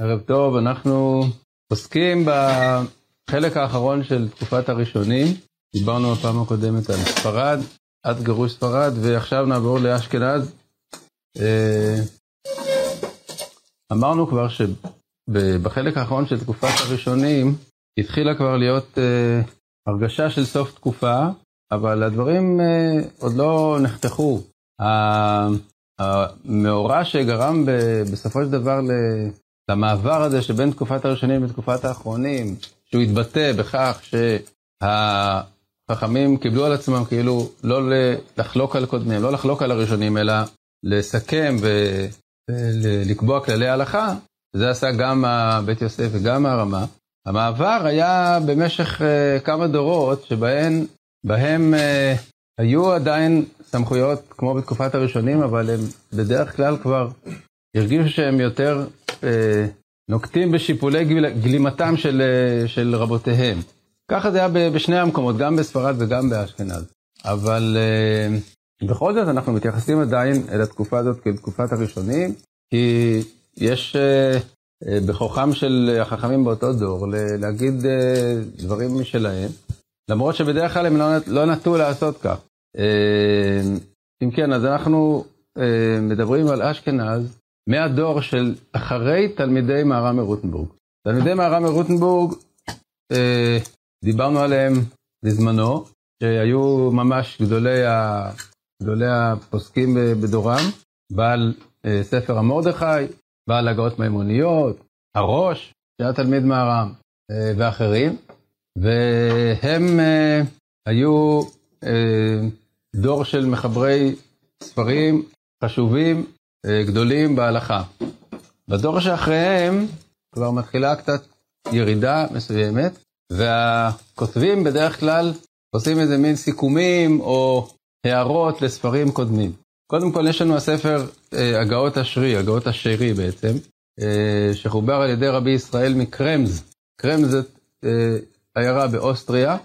ערב טוב, אנחנו עוסקים בחלק האחרון של תקופת הראשונים. דיברנו בפעם הקודמת על ספרד, עד גירוש ספרד, ועכשיו נעבור לאשכנז. אה, אמרנו כבר שבחלק האחרון של תקופת הראשונים התחילה כבר להיות אה, הרגשה של סוף תקופה, אבל הדברים אה, עוד לא נחתכו. המאורע שגרם בסופו של דבר למעבר הזה שבין תקופת הראשונים לתקופת האחרונים, שהוא התבטא בכך שהחכמים קיבלו על עצמם כאילו לא לחלוק על קודמיהם, לא לחלוק על הראשונים, אלא לסכם ולקבוע כללי הלכה, זה עשה גם בית יוסף וגם הרמה. המעבר היה במשך uh, כמה דורות שבהם בהם, uh, היו עדיין סמכויות כמו בתקופת הראשונים, אבל הם בדרך כלל כבר הרגישו שהם יותר אה, נוקטים בשיפולי גל, גלימתם של, אה, של רבותיהם. ככה זה היה בשני המקומות, גם בספרד וגם באשכנז. אבל אה, בכל זאת אנחנו מתייחסים עדיין אל התקופה הזאת כאל תקופת הראשונים, כי יש אה, אה, בכוחם של החכמים באותו דור להגיד אה, דברים משלהם, למרות שבדרך כלל הם לא, לא נטו לעשות כך. אה, אם כן, אז אנחנו אה, מדברים על אשכנז מהדור של אחרי תלמידי מהר"ם מרוטנבורג. תלמידי מהר"ם מרוטנבורג, אה, דיברנו עליהם בזמנו, שהיו ממש גדולי, ה, גדולי הפוסקים בדורם, בעל אה, ספר המרדכי, בעל הגאות מימוניות, הראש, שהיה תלמיד מהר"ם, אה, ואחרים, והם אה, היו אה, דור של מחברי ספרים חשובים גדולים בהלכה. בדור שאחריהם כבר מתחילה קצת ירידה מסוימת, והכותבים בדרך כלל עושים איזה מין סיכומים או הערות לספרים קודמים. קודם כל יש לנו הספר אה, הגאות אשרי, הגאות אשרי בעצם, אה, שחובר על ידי רבי ישראל מקרמז. קרמז זאת עיירה באוסטריה.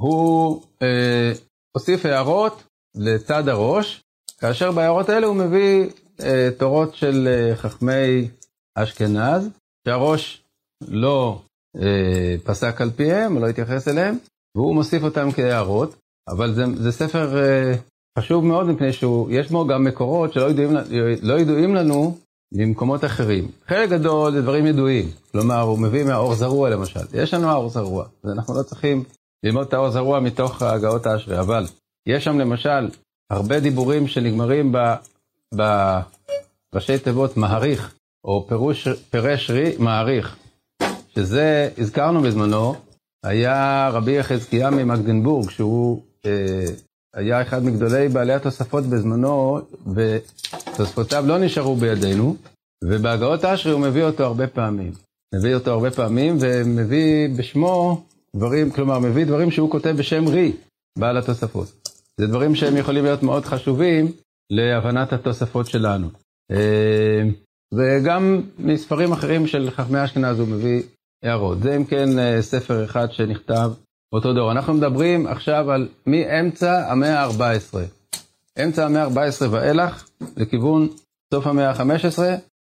הוא הוסיף הערות לצד הראש, כאשר בהערות האלה הוא מביא אה, תורות של אה, חכמי אשכנז, שהראש לא אה, פסק על פיהם, לא התייחס אליהם, והוא מוסיף אותם כהערות, אבל זה, זה ספר אה, חשוב מאוד מפני שיש בו גם מקורות שלא ידועים, לא ידועים לנו ממקומות אחרים. חלק גדול זה דברים ידועים, כלומר הוא מביא מהאור זרוע למשל, יש לנו האור זרוע, ואנחנו לא צריכים ללמוד את האור זרוע מתוך ההגאות האשרי, אבל יש שם למשל הרבה דיבורים שנגמרים. בראשי תיבות מעריך, או פירוש, פירש רי מעריך, שזה, הזכרנו בזמנו, היה רבי יחזקיה ממגדנבורג, שהוא אה, היה אחד מגדולי בעלי התוספות בזמנו, ותוספותיו לא נשארו בידינו, ובהגאות אשרי הוא מביא אותו הרבה פעמים. מביא אותו הרבה פעמים, ומביא בשמו דברים, כלומר, מביא דברים שהוא כותב בשם רי, בעל התוספות. זה דברים שהם יכולים להיות מאוד חשובים להבנת התוספות שלנו. אה, וגם מספרים אחרים של חכמי אשכנז הוא מביא הערות. זה אם כן אה, ספר אחד שנכתב באותו דור. אנחנו מדברים עכשיו על מאמצע המאה ה-14. אמצע המאה ה-14 ואילך, לכיוון סוף המאה ה-15,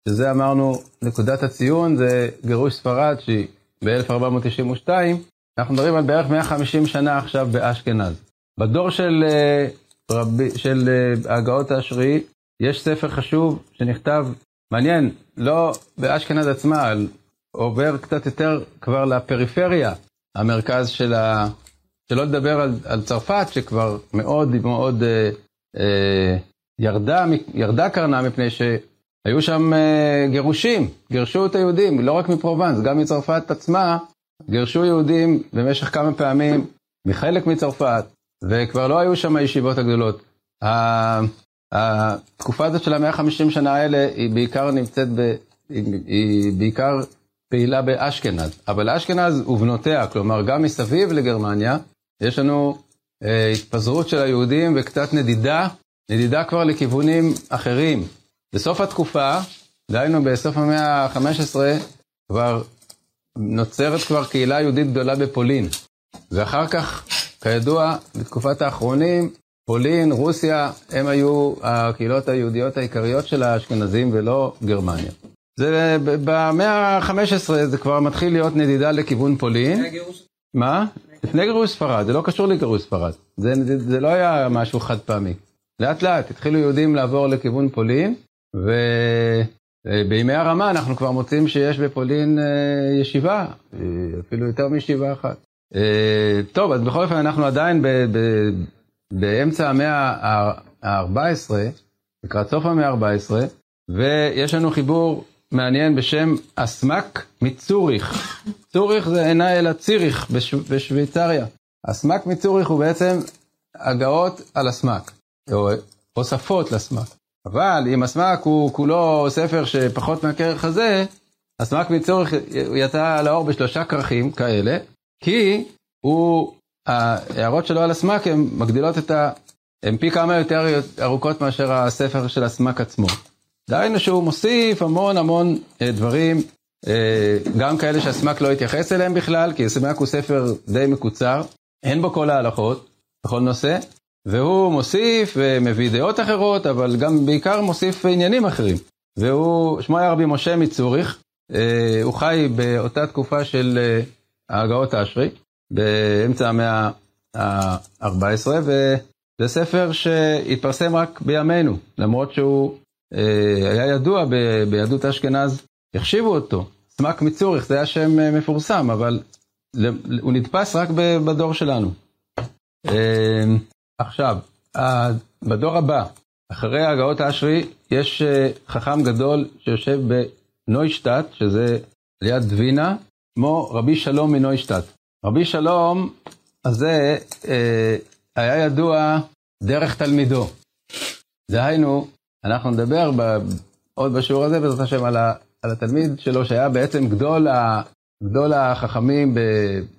שזה אמרנו נקודת הציון, זה גירוש ספרד שהיא ב-1492, אנחנו מדברים על בערך 150 שנה עכשיו באשכנז. בדור של, אה, רבי, של אה, ההגאות האשרי, יש ספר חשוב שנכתב, מעניין, לא באשכנז עצמה, עובר קצת יותר כבר לפריפריה, המרכז של ה... שלא לדבר על, על צרפת, שכבר מאוד מאוד אה, אה, ירדה, ירדה קרנה מפני שהיו שם אה, גירושים, גירשו את היהודים, לא רק מפרובנס, גם מצרפת עצמה, גירשו יהודים במשך כמה פעמים מחלק מצרפת, וכבר לא היו שם הישיבות הגדולות. התקופה הזאת של המאה החמישים שנה האלה היא בעיקר נמצאת, ב, היא בעיקר פעילה באשכנז, אבל אשכנז ובנותיה, כלומר גם מסביב לגרמניה, יש לנו אה, התפזרות של היהודים וקצת נדידה, נדידה כבר לכיוונים אחרים. בסוף התקופה, דהיינו בסוף המאה ה-15, כבר נוצרת כבר קהילה יהודית גדולה בפולין, ואחר כך כידוע, בתקופת האחרונים, פולין, רוסיה, הם היו הקהילות היהודיות העיקריות של האשכנזים ולא גרמניה. זה במאה ה-15 זה כבר מתחיל להיות נדידה לכיוון פולין. מה? לפני גירוש ספרד, זה לא קשור לגירוש ספרד. זה, זה, זה לא היה משהו חד פעמי. לאט לאט התחילו יהודים לעבור לכיוון פולין, ובימי הרמה אנחנו כבר מוצאים שיש בפולין אה, ישיבה, אה, אפילו יותר מישיבה אחת. אה, טוב, אז בכל אופן אנחנו עדיין ב, ב, באמצע המאה ה-14, לקראת סוף המאה ה-14, ויש לנו חיבור מעניין בשם אסמק מצוריך. צוריך זה אינה אלא ציריך בשו, בשוויצריה. אסמק מצוריך הוא בעצם הגאות על אסמק, או הוספות לסמק. אבל אם אסמק הוא כולו ספר שפחות מהכרך הזה, אסמק מצוריך יצא לאור בשלושה כרכים כאלה, כי הוא, ההערות שלו על אסמק הן מגדילות את ה... הן פי כמה יותר ארוכות מאשר הספר של אסמק עצמו. דהיינו שהוא מוסיף המון המון אה, דברים, אה, גם כאלה שהסמ"ק לא התייחס אליהם בכלל, כי הסמ"ק הוא ספר די מקוצר, אין בו כל ההלכות בכל נושא, והוא מוסיף ומביא דעות אחרות, אבל גם בעיקר מוסיף עניינים אחרים. והוא, שמו היה רבי משה מצוריך, אה, הוא חי באותה תקופה של ההגאות האשרי, באמצע המאה ה-14, וזה ספר שהתפרסם רק בימינו, למרות שהוא אה, היה ידוע ב, ביהדות אשכנז, החשיבו אותו. סמק מצוריך, זה היה שם אה, מפורסם, אבל הוא נתפס רק בדור שלנו. אה, עכשיו, בדור הבא, אחרי הגאות האשרי, יש חכם גדול שיושב בנוישטט, שזה ליד דווינה, כמו רבי שלום מנוישטט. רבי שלום הזה היה ידוע דרך תלמידו. דהיינו, אנחנו נדבר ב, עוד בשיעור הזה, בעזרת השם, על, ה, על התלמיד שלו, שהיה בעצם גדול, ה, גדול החכמים ב,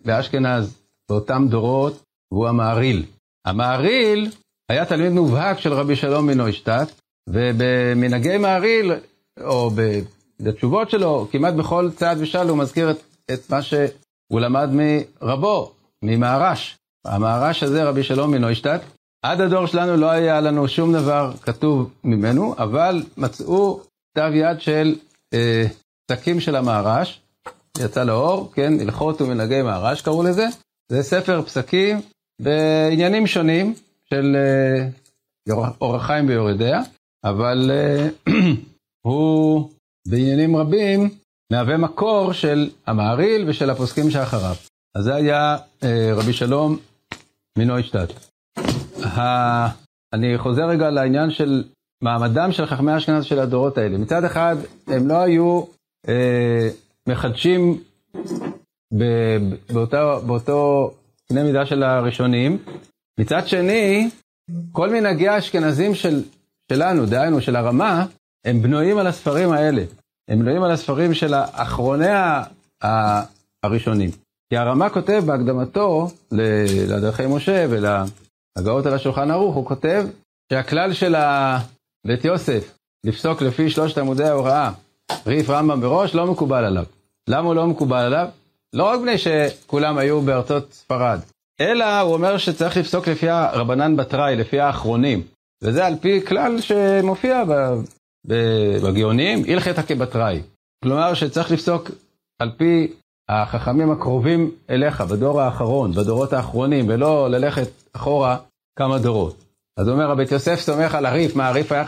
באשכנז באותם דורות, והוא המעריל. המעריל היה תלמיד מובהק של רבי שלום מנוישטט, ובמנהגי מעריל, או בתשובות שלו, כמעט בכל צעד ושל הוא מזכיר את, את מה שהוא למד מרבו, ממהר"ש. המהר"ש הזה, רבי שלום מנוישטט, עד הדור שלנו לא היה לנו שום דבר כתוב ממנו, אבל מצאו כתב יד של אה, פסקים של המהר"ש, יצא לאור, כן, הלכות ומנהגי מהר"ש קראו לזה. זה ספר פסקים בעניינים שונים של אה, אור החיים ויורדיה, אבל אה, הוא בעניינים רבים מהווה מקור של המהריל ושל הפוסקים שאחריו. אז זה היה אה, רבי שלום מנוישטט. אני חוזר רגע לעניין של מעמדם של חכמי אשכנז של הדורות האלה. מצד אחד, הם לא היו אה, מחדשים ב, באותו, באותו קנה מידה של הראשונים. מצד שני, כל מנהגי האשכנזים של, שלנו, דהיינו של הרמה, הם בנויים על הספרים האלה. הם בנויים על הספרים של אחרוני הראשונים. כי הרמה כותב בהקדמתו לדרכי משה ול... הגאות על השולחן ערוך, הוא כותב שהכלל של בית יוסף, לפסוק לפי שלושת עמודי ההוראה, ריף רמב"ם בראש, לא מקובל עליו. למה הוא לא מקובל עליו? לא רק בני שכולם היו בארצות ספרד, אלא הוא אומר שצריך לפסוק לפי הרבנן בתראי, לפי האחרונים. וזה על פי כלל שמופיע בגאונים, הלכתא כבתראי. כלומר שצריך לפסוק על פי החכמים הקרובים אליך, בדור האחרון, בדורות האחרונים, ולא ללכת אחורה כמה דורות. אז אומר, הבית יוסף סומך על הריף, מה הריף היה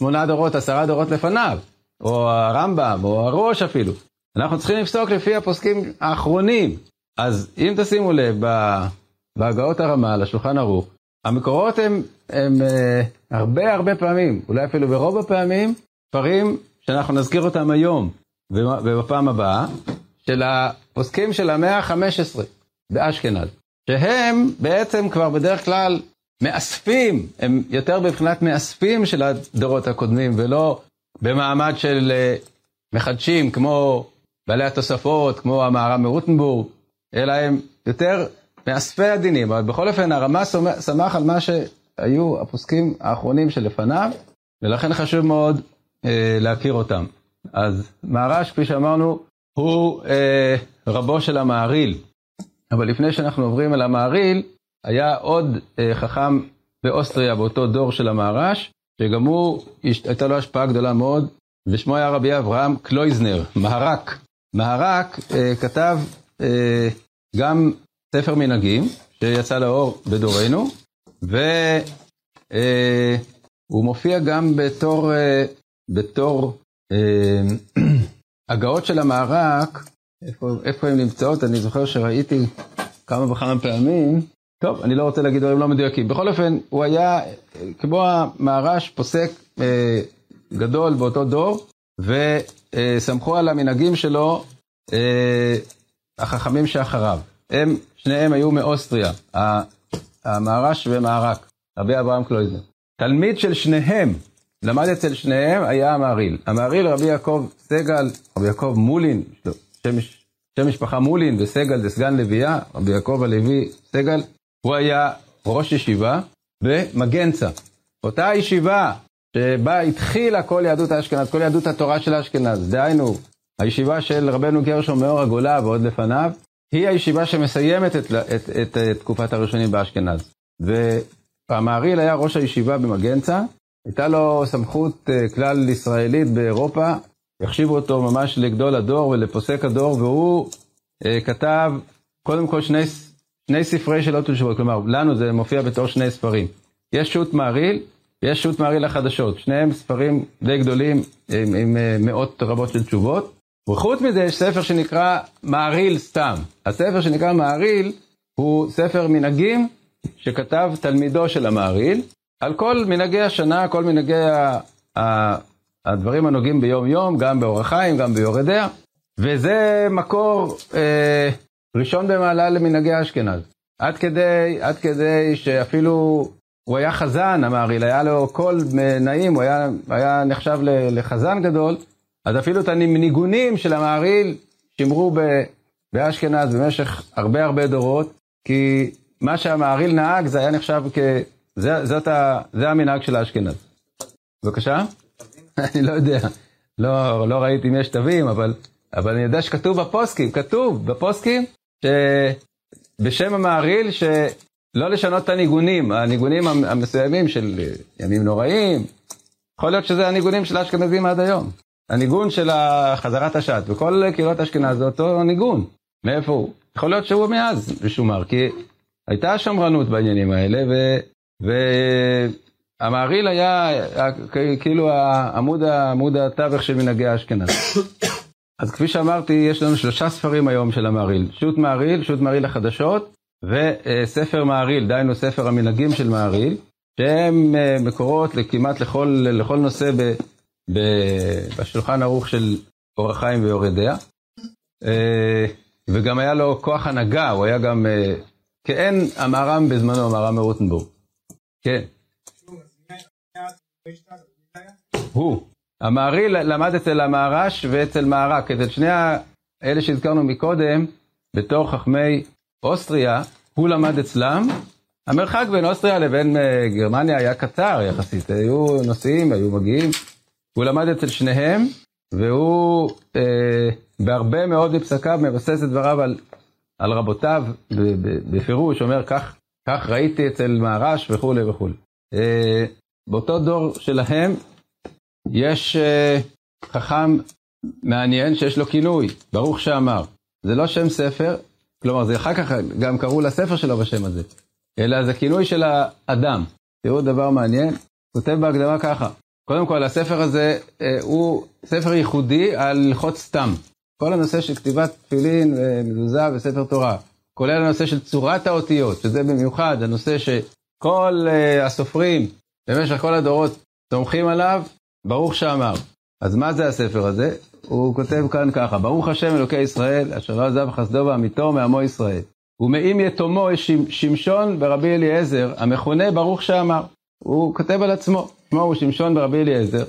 שמונה דורות, עשרה דורות לפניו, או הרמב"ם, או הראש אפילו. אנחנו צריכים לפסוק לפי הפוסקים האחרונים. אז אם תשימו לב, בהגאות הרמה, לשולחן ערוך, המקורות הם, הם אה, הרבה הרבה פעמים, אולי אפילו ברוב הפעמים, דברים שאנחנו נזכיר אותם היום ובפעם הבאה, של הפוסקים של המאה ה-15 באשכנז, שהם בעצם כבר בדרך כלל מאספים, הם יותר בבחינת מאספים של הדורות הקודמים, ולא במעמד של אה, מחדשים כמו בעלי התוספות, כמו המערב מרוטנבורג, אלא הם יותר מאספי הדינים, אבל בכל אופן הרמה שמח על מה שהיו הפוסקים האחרונים שלפניו, ולכן חשוב מאוד אה, להכיר אותם. אז מהר"ש, כפי שאמרנו, הוא אה, רבו של המעריל. אבל לפני שאנחנו עוברים על המעריל, היה עוד אה, חכם באוסטריה באותו דור של המהר"ש, שגם הוא, הייתה לו השפעה גדולה מאוד ושמו היה רבי אברהם קלויזנר, מהר"ק. מהר"ק אה, כתב אה, גם ספר מנהגים, שיצא לאור בדורנו, והוא אה, מופיע גם בתור, אה, בתור אה, הגאות של המהר"ק, איפה, איפה הן נמצאות? אני זוכר שראיתי כמה וכמה פעמים. טוב, אני לא רוצה להגיד דברים לא מדויקים. בכל אופן, הוא היה כמו המהר"ש פוסק אה, גדול באותו דור, וסמכו על המנהגים שלו אה, החכמים שאחריו. הם, שניהם היו מאוסטריה, המהר"ש ומהר"ק, רבי אברהם קלויזר. תלמיד של שניהם, למד אצל שניהם, היה המהריל. המהריל רבי יעקב סגל, רבי יעקב מולין, שם, שם משפחה מולין וסגל זה סגן לוויה, רבי יעקב הלוי סגל, הוא היה ראש ישיבה במגנצה. אותה ישיבה שבה התחילה כל יהדות האשכנז, כל יהדות התורה של האשכנז, דהיינו, הישיבה של רבנו גרשום מאור הגולה ועוד לפניו, היא הישיבה שמסיימת את, את, את, את, תקופת הראשונים באשכנז. והמהריל היה ראש הישיבה במגנצה, הייתה לו סמכות אה, כלל ישראלית באירופה, החשיבו אותו ממש לגדול הדור ולפוסק הדור, והוא אה, כתב קודם כל שני, שני ספרי שאלות ותשובות, כלומר, לנו זה מופיע בתור שני ספרים. יש שו"ת מעריל, ויש שו"ת מעריל החדשות, שניהם ספרים די גדולים עם, עם אה, מאות רבות של תשובות. וחוץ מזה יש ספר שנקרא מעריל סתם. הספר שנקרא מעריל הוא ספר מנהגים שכתב תלמידו של המעריל, על כל מנהגי השנה, כל מנהגי ה, ה, הדברים הנוגעים ביום יום, גם באורח חיים, גם ביורדיה, וזה מקור אה, ראשון במעלה למנהגי אשכנז. עד כדי, עד כדי שאפילו הוא היה חזן, המעריל, היה לו קול נעים, הוא היה, היה נחשב לחזן גדול, אז אפילו את הניגונים של המעריל שמרו ב, באשכנז במשך הרבה הרבה דורות, כי מה שהמעריל נהג זה היה נחשב כ... זה, זאת ה, זה המנהג של האשכנז. בבקשה? אני לא יודע. לא, לא ראיתי אם יש תווים, אבל, אבל אני יודע שכתוב בפוסקים, כתוב בפוסקים שבשם המעריל שלא לשנות את הניגונים, הניגונים המסוימים של ימים נוראים, יכול להיות שזה הניגונים של האשכנזים עד היום. הניגון של חזרת השעת, וכל קהילות אשכנז זה אותו ניגון. מאיפה הוא? יכול להיות שהוא מאז משומר, כי הייתה שמרנות בעניינים האלה, ו... והמעריל היה כאילו עמוד, עמוד התווך של מנהגי אשכנז. אז כפי שאמרתי, יש לנו שלושה ספרים היום של המעריל. שו"ת מעריל, שו"ת מעריל החדשות, וספר מעריל, דהיינו ספר המנהגים של מעריל, שהם אה, מקורות כמעט לכל, לכל נושא בשולחן ערוך של אורח חיים ויורדיה. אה, וגם היה לו כוח הנהגה, הוא היה גם אה, כאין המהר"ם בזמנו, המהר"ם מרוטנבורג. כן. הוא. המעריל למד אצל המהר"ש ואצל מהר"ק, אצל שני האלה שהזכרנו מקודם, בתור חכמי אוסטריה, הוא למד אצלם. המרחק בין אוסטריה לבין אה, גרמניה היה קצר יחסית, היו נוסעים, היו מגיעים. הוא למד אצל שניהם, והוא אה, בהרבה מאוד מפסקיו מבסס את דבריו על, על רבותיו בפירוש, אומר כך כך ראיתי אצל מהר"ש וכולי וכולי. אה, באותו דור שלהם יש אה, חכם מעניין שיש לו כינוי, ברוך שאמר. זה לא שם ספר, כלומר זה אחר כך גם קראו לספר שלו בשם הזה, אלא זה כינוי של האדם. תראו דבר מעניין, כותב בהקדמה ככה, קודם כל הספר הזה אה, הוא ספר ייחודי על הלכות סתם. כל הנושא של כתיבת תפילין ומזוזה וספר תורה. כולל הנושא של צורת האותיות, שזה במיוחד הנושא שכל uh, הסופרים במשך כל הדורות תומכים עליו, ברוך שאמר. אז מה זה הספר הזה? הוא כותב כאן ככה, ברוך השם אלוקי ישראל, אשר לא עזב חסדו ועמיתו מעמו ישראל. ומאם יתומו שמשון ברבי אליעזר, המכונה ברוך שאמר. הוא כותב על עצמו, שמו הוא שמשון ברבי אליעזר,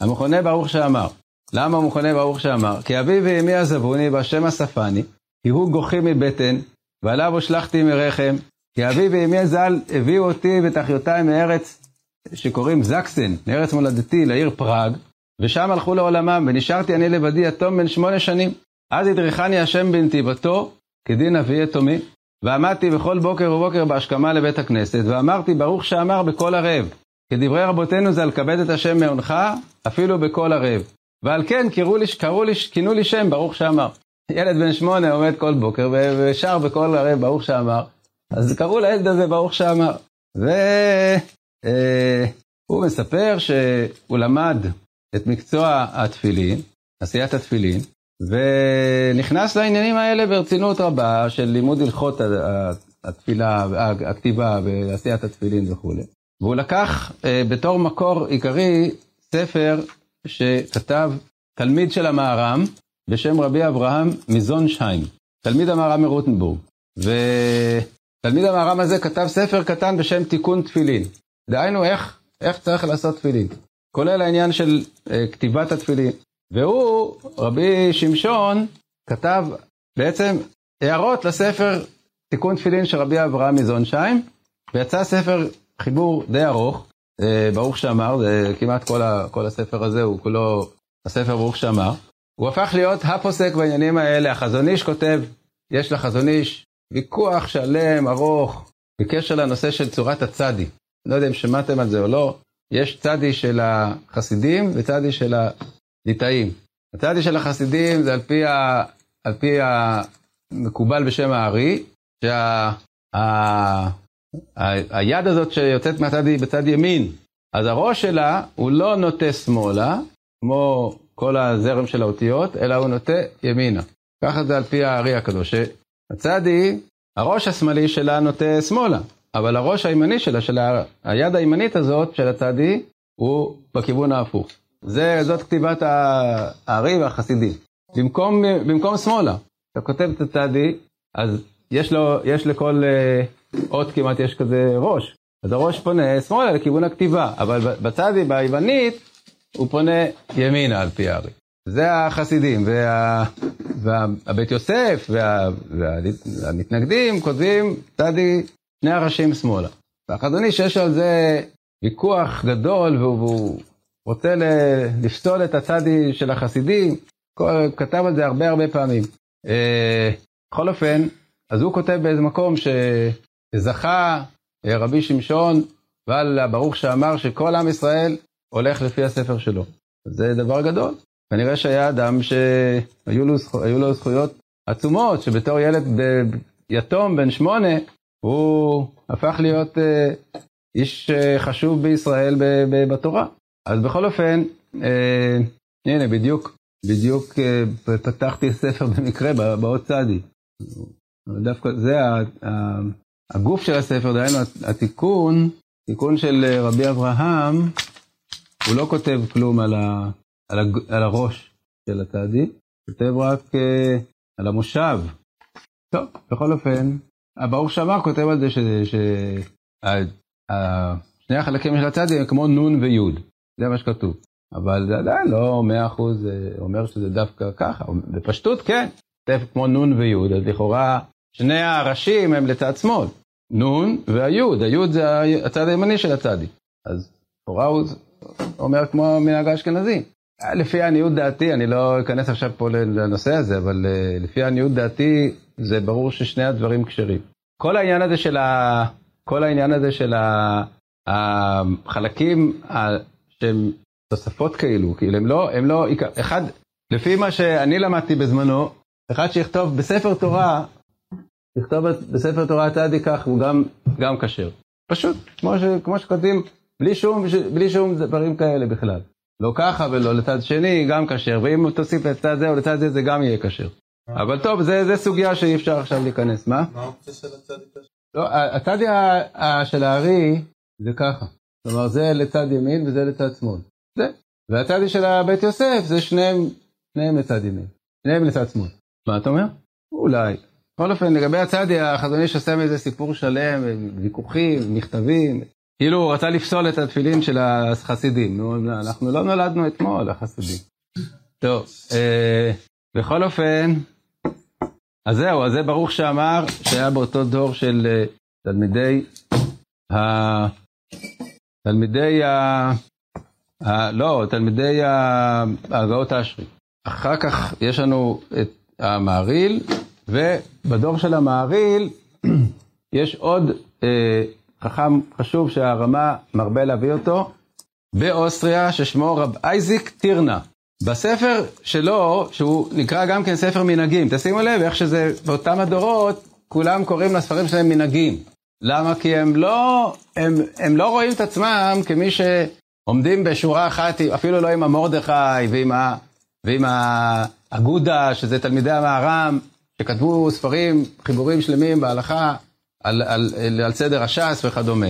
המכונה ברוך שאמר. למה הוא מכונה ברוך שאמר? כי אבי ואמי עזבוני והשם אספני, כי הוא גוחי מבטן, ועליו הושלכתי מרחם, כי אבי ואמי ז"ל הביאו אותי ואת אחיותיי מארץ שקוראים זקסן, מארץ מולדתי, לעיר פראג, ושם הלכו לעולמם, ונשארתי אני לבדי יתום בן שמונה שנים. אז הדריכני השם בנתיבתו, כדין אבי יתומי, ועמדתי בכל בוקר ובוקר בהשכמה לבית הכנסת, ואמרתי ברוך שאמר בקול ערב, כדברי רבותינו זה לכבד את השם מעונך, אפילו בקול ערב. ועל כן קראו לי, קראו לי, כינו לי שם, ברוך שאמר. ילד בן שמונה עומד כל בוקר ושר בכל הרי ברוך שאמר, אז קראו לילד הזה ברוך שאמר. והוא אה, מספר שהוא למד את מקצוע התפילין, עשיית התפילין, ונכנס לעניינים האלה ברצינות רבה של לימוד הלכות התפילה, הכתיבה ועשיית התפילין וכולי. והוא לקח אה, בתור מקור עיקרי ספר שכתב תלמיד של המהר"ם בשם רבי אברהם מזונשהיים, תלמיד המהר"ם מרוטנבורג. ותלמיד המהר"ם הזה כתב ספר קטן בשם תיקון תפילין. דהיינו איך, איך צריך לעשות תפילין. כולל העניין של אה, כתיבת התפילין. והוא, רבי שמשון, כתב בעצם הערות לספר תיקון תפילין של רבי אברהם מזונשיים, ויצא ספר חיבור די ארוך, אה, ברוך שאמר, זה כמעט כל, ה, כל הספר הזה הוא כולו הספר ברוך שאמר. הוא הפך להיות הפוסק בעניינים האלה, החזון איש כותב, יש לחזון איש ויכוח שלם, ארוך, בקשר לנושא של צורת הצדי. לא יודע אם שמעתם על זה או לא, יש צדי של החסידים וצדי של הליטאים. הצדי של החסידים זה על פי, ה, על פי המקובל בשם הארי, שהיד שה, הזאת שיוצאת מהצדי בצד ימין, אז הראש שלה הוא לא נוטה שמאלה, כמו כל הזרם של האותיות, אלא הוא נוטה ימינה. ככה זה על פי הארי הקדוש. הצדי, הראש השמאלי שלה נוטה שמאלה, אבל הראש הימני שלה, של היד הימנית הזאת של הצדי, הוא בכיוון ההפוך. זה, זאת כתיבת הארי והחסידים. במקום, במקום שמאלה, אתה כותב את הצדי, אז יש, לו, יש לכל אה, אות כמעט יש כזה ראש. אז הראש פונה שמאלה לכיוון הכתיבה, אבל בצדי, ביוונית, הוא פונה ימינה על פי הארי. זה החסידים, וה, והבית יוסף וה, והמתנגדים כותבים צדי שני הראשים שמאלה. והחזון איש יש על זה ויכוח גדול והוא רוצה לפסול את הצדי של החסידים, כתב על זה הרבה הרבה פעמים. אה, בכל אופן, אז הוא כותב באיזה מקום שזכה אה, רבי שמשון ועל הברוך שאמר שכל עם ישראל הולך לפי הספר שלו. זה דבר גדול. כנראה שהיה אדם שהיו לו, לו זכויות עצומות, שבתור ילד יתום בן שמונה, הוא הפך להיות אה, איש אה, חשוב בישראל ב, ב, בתורה. אז בכל אופן, אה, הנה בדיוק, בדיוק אה, פתחתי ספר במקרה באות צדי. דווקא זה הגוף של הספר, דהיינו התיקון, תיקון של רבי אברהם, הוא לא כותב כלום על, ה, על, ה, על הראש של הצדיק, כותב רק uh, על המושב. טוב, בכל אופן, הברוך שאמר כותב על זה ששני החלקים של הצדיק הם כמו נון ויוד, זה מה שכתוב. אבל זה עדיין לא מאה אחוז אה, אומר שזה דווקא ככה, בפשטות כן, כותב כמו נון ויוד, אז לכאורה שני הראשים הם לצד שמאל, נון והיוד, היוד זה הצד הימני של הצדיק. אז לכאורה הוא אומר כמו מנהג האשכנזי. לפי עניות דעתי, אני לא אכנס עכשיו פה לנושא הזה, אבל אה, לפי עניות דעתי, זה ברור ששני הדברים כשרים. כל העניין הזה של ה... כל העניין הזה של ה... החלקים שהם תוספות כאילו, כאילו הם לא, הם לא, אחד, לפי מה שאני למדתי בזמנו, אחד שיכתוב בספר תורה, יכתוב בספר תורה צדיק כך, הוא גם, גם כשר. פשוט, כמו, ש, כמו שכותבים בלי שום, בלי שום דברים כאלה בכלל. לא ככה ולא לצד שני, גם כשר, ואם תוסיף לצד זה או לצד זה, זה גם יהיה כשר. אבל טוב, זה, זה סוגיה שאי אפשר עכשיו להיכנס. מה? מה האופציה של הצד כשר? לא, הצד של הארי זה ככה. כלומר, זה לצד ימין וזה לצד שמאל. זה. והצד של הבית יוסף זה שניהם, שניהם לצד ימין. שניהם לצד שמאל. מה אתה אומר? אולי. בכל אופן, לגבי הצדי, החזון איש עושה מזה סיפור שלם, ויכוחים, מכתבים, כאילו הוא רצה לפסול את התפילין של החסידים. נו, אנחנו לא נולדנו אתמול, החסידים. טוב, אה, בכל אופן, אז זהו, אז זה ברוך שאמר שהיה באותו דור של אה, תלמידי ה... תלמידי ה... ה... לא, תלמידי ההגאות האשרי. אחר כך יש לנו את המעריל, ובדור של המעריל יש עוד אה, חכם חשוב שהרמה מרבה להביא אותו, באוסטריה, ששמו רב אייזיק טירנה. בספר שלו, שהוא נקרא גם כן ספר מנהגים, תשימו לב איך שזה, באותם הדורות, כולם קוראים לספרים שלהם מנהגים. למה? כי הם לא, הם, הם לא רואים את עצמם כמי שעומדים בשורה אחת, אפילו לא עם המרדכי ועם, ה, ועם האגודה, שזה תלמידי המהר"ם, שכתבו ספרים, חיבורים שלמים בהלכה על, על, על, על סדר הש"ס וכדומה.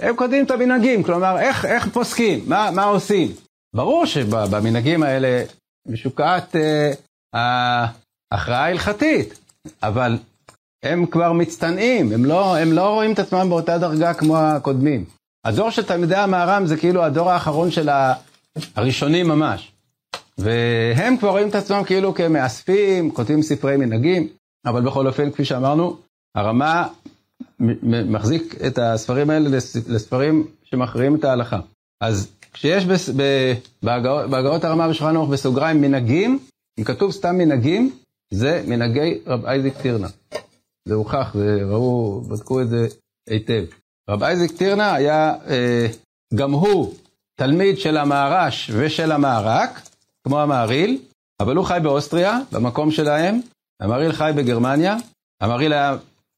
הם כותבים את המנהגים, כלומר, איך, איך פוסקים, מה, מה עושים. ברור שבמנהגים האלה משוקעת אה, ההכרעה ההלכתית, אבל הם כבר מצטנעים, הם לא, הם לא רואים את עצמם באותה דרגה כמו הקודמים. הדור של תלמידי המהר"ם זה כאילו הדור האחרון של הראשונים ממש. והם כבר רואים את עצמם כאילו כמאספים, כותבים ספרי מנהגים, אבל בכל אופן, כפי שאמרנו, הרמה מחזיק את הספרים האלה לספרים שמכריעים את ההלכה. אז כשיש בס, בהגאות הרמה בשולחן ערוך בסוגריים מנהגים, אם כתוב סתם מנהגים, זה מנהגי רב אייזיק טירנה. זה הוכח, זה ראו, בדקו את זה היטב. רב אייזיק טירנה היה אה, גם הוא תלמיד של המהר"ש ושל המהר"ק, כמו המהריל, אבל הוא חי באוסטריה, במקום שלהם, המהריל חי בגרמניה, המהריל היה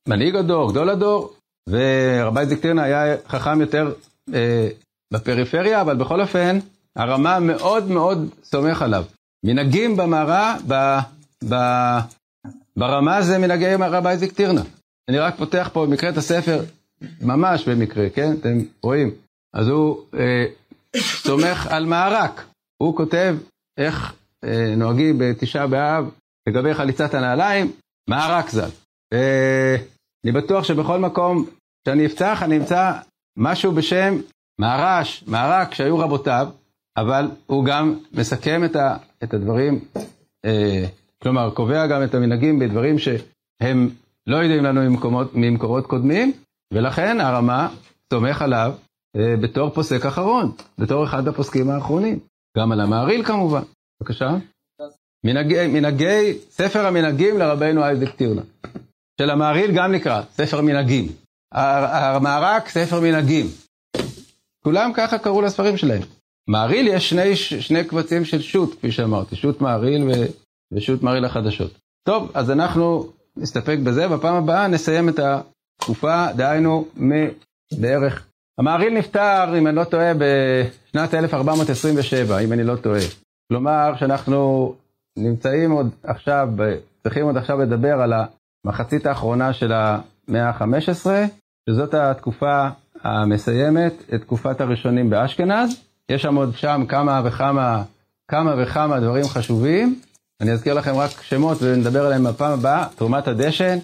מנהיג הדור, גדול הדור, ורב אייזיק טירנה היה חכם יותר אה, בפריפריה, אבל בכל אופן, הרמה מאוד מאוד סומך עליו. מנהגים במערה, ב, ב, ברמה זה מנהגי רב אייזיק טירנה. אני רק פותח פה במקרה את הספר, ממש במקרה, כן? אתם רואים. אז הוא אה, סומך על מערק. הוא כותב איך אה, נוהגים בתשעה באב לגבי חליצת הנעליים, מערק ז"ל. אה, אני בטוח שבכל מקום שאני אפתח, אני אמצא משהו בשם מהר"ש, מהר"ק, שהיו רבותיו, אבל הוא גם מסכם את, ה, את הדברים, אה, כלומר, קובע גם את המנהגים בדברים שהם לא יודעים לנו ממקומות, ממקורות קודמים, ולכן הרמה סומך עליו אה, בתור פוסק אחרון, בתור אחד הפוסקים האחרונים. גם על המעריל כמובן. בבקשה. מנהגי, מנהגי, ספר המנהגים לרבנו אייזק טירנה. של המעריל גם נקרא, ספר מנהגים. המערק, ספר מנהגים. כולם ככה קראו לספרים שלהם. מעריל יש שני, שני קבצים של שו"ת, כפי שאמרתי, שו"ת מעריל ושו"ת מעריל החדשות. טוב, אז אנחנו נסתפק בזה, בפעם הבאה נסיים את התקופה, דהיינו מבערך. המעריל נפטר, אם אני לא טועה, בשנת 1427, אם אני לא טועה. כלומר שאנחנו נמצאים עוד עכשיו, צריכים עוד עכשיו לדבר על המחצית האחרונה של המאה ה-15, שזאת התקופה המסיימת את תקופת הראשונים באשכנז. יש שם עוד שם כמה וכמה, כמה וכמה דברים חשובים. אני אזכיר לכם רק שמות ונדבר עליהם בפעם הבאה. תרומת הדשן,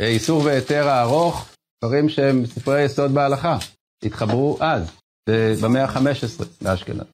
אה, איסור והיתר הארוך, דברים שהם ספרי יסוד בהלכה. התחברו אז, במאה ה-15 באשכנז.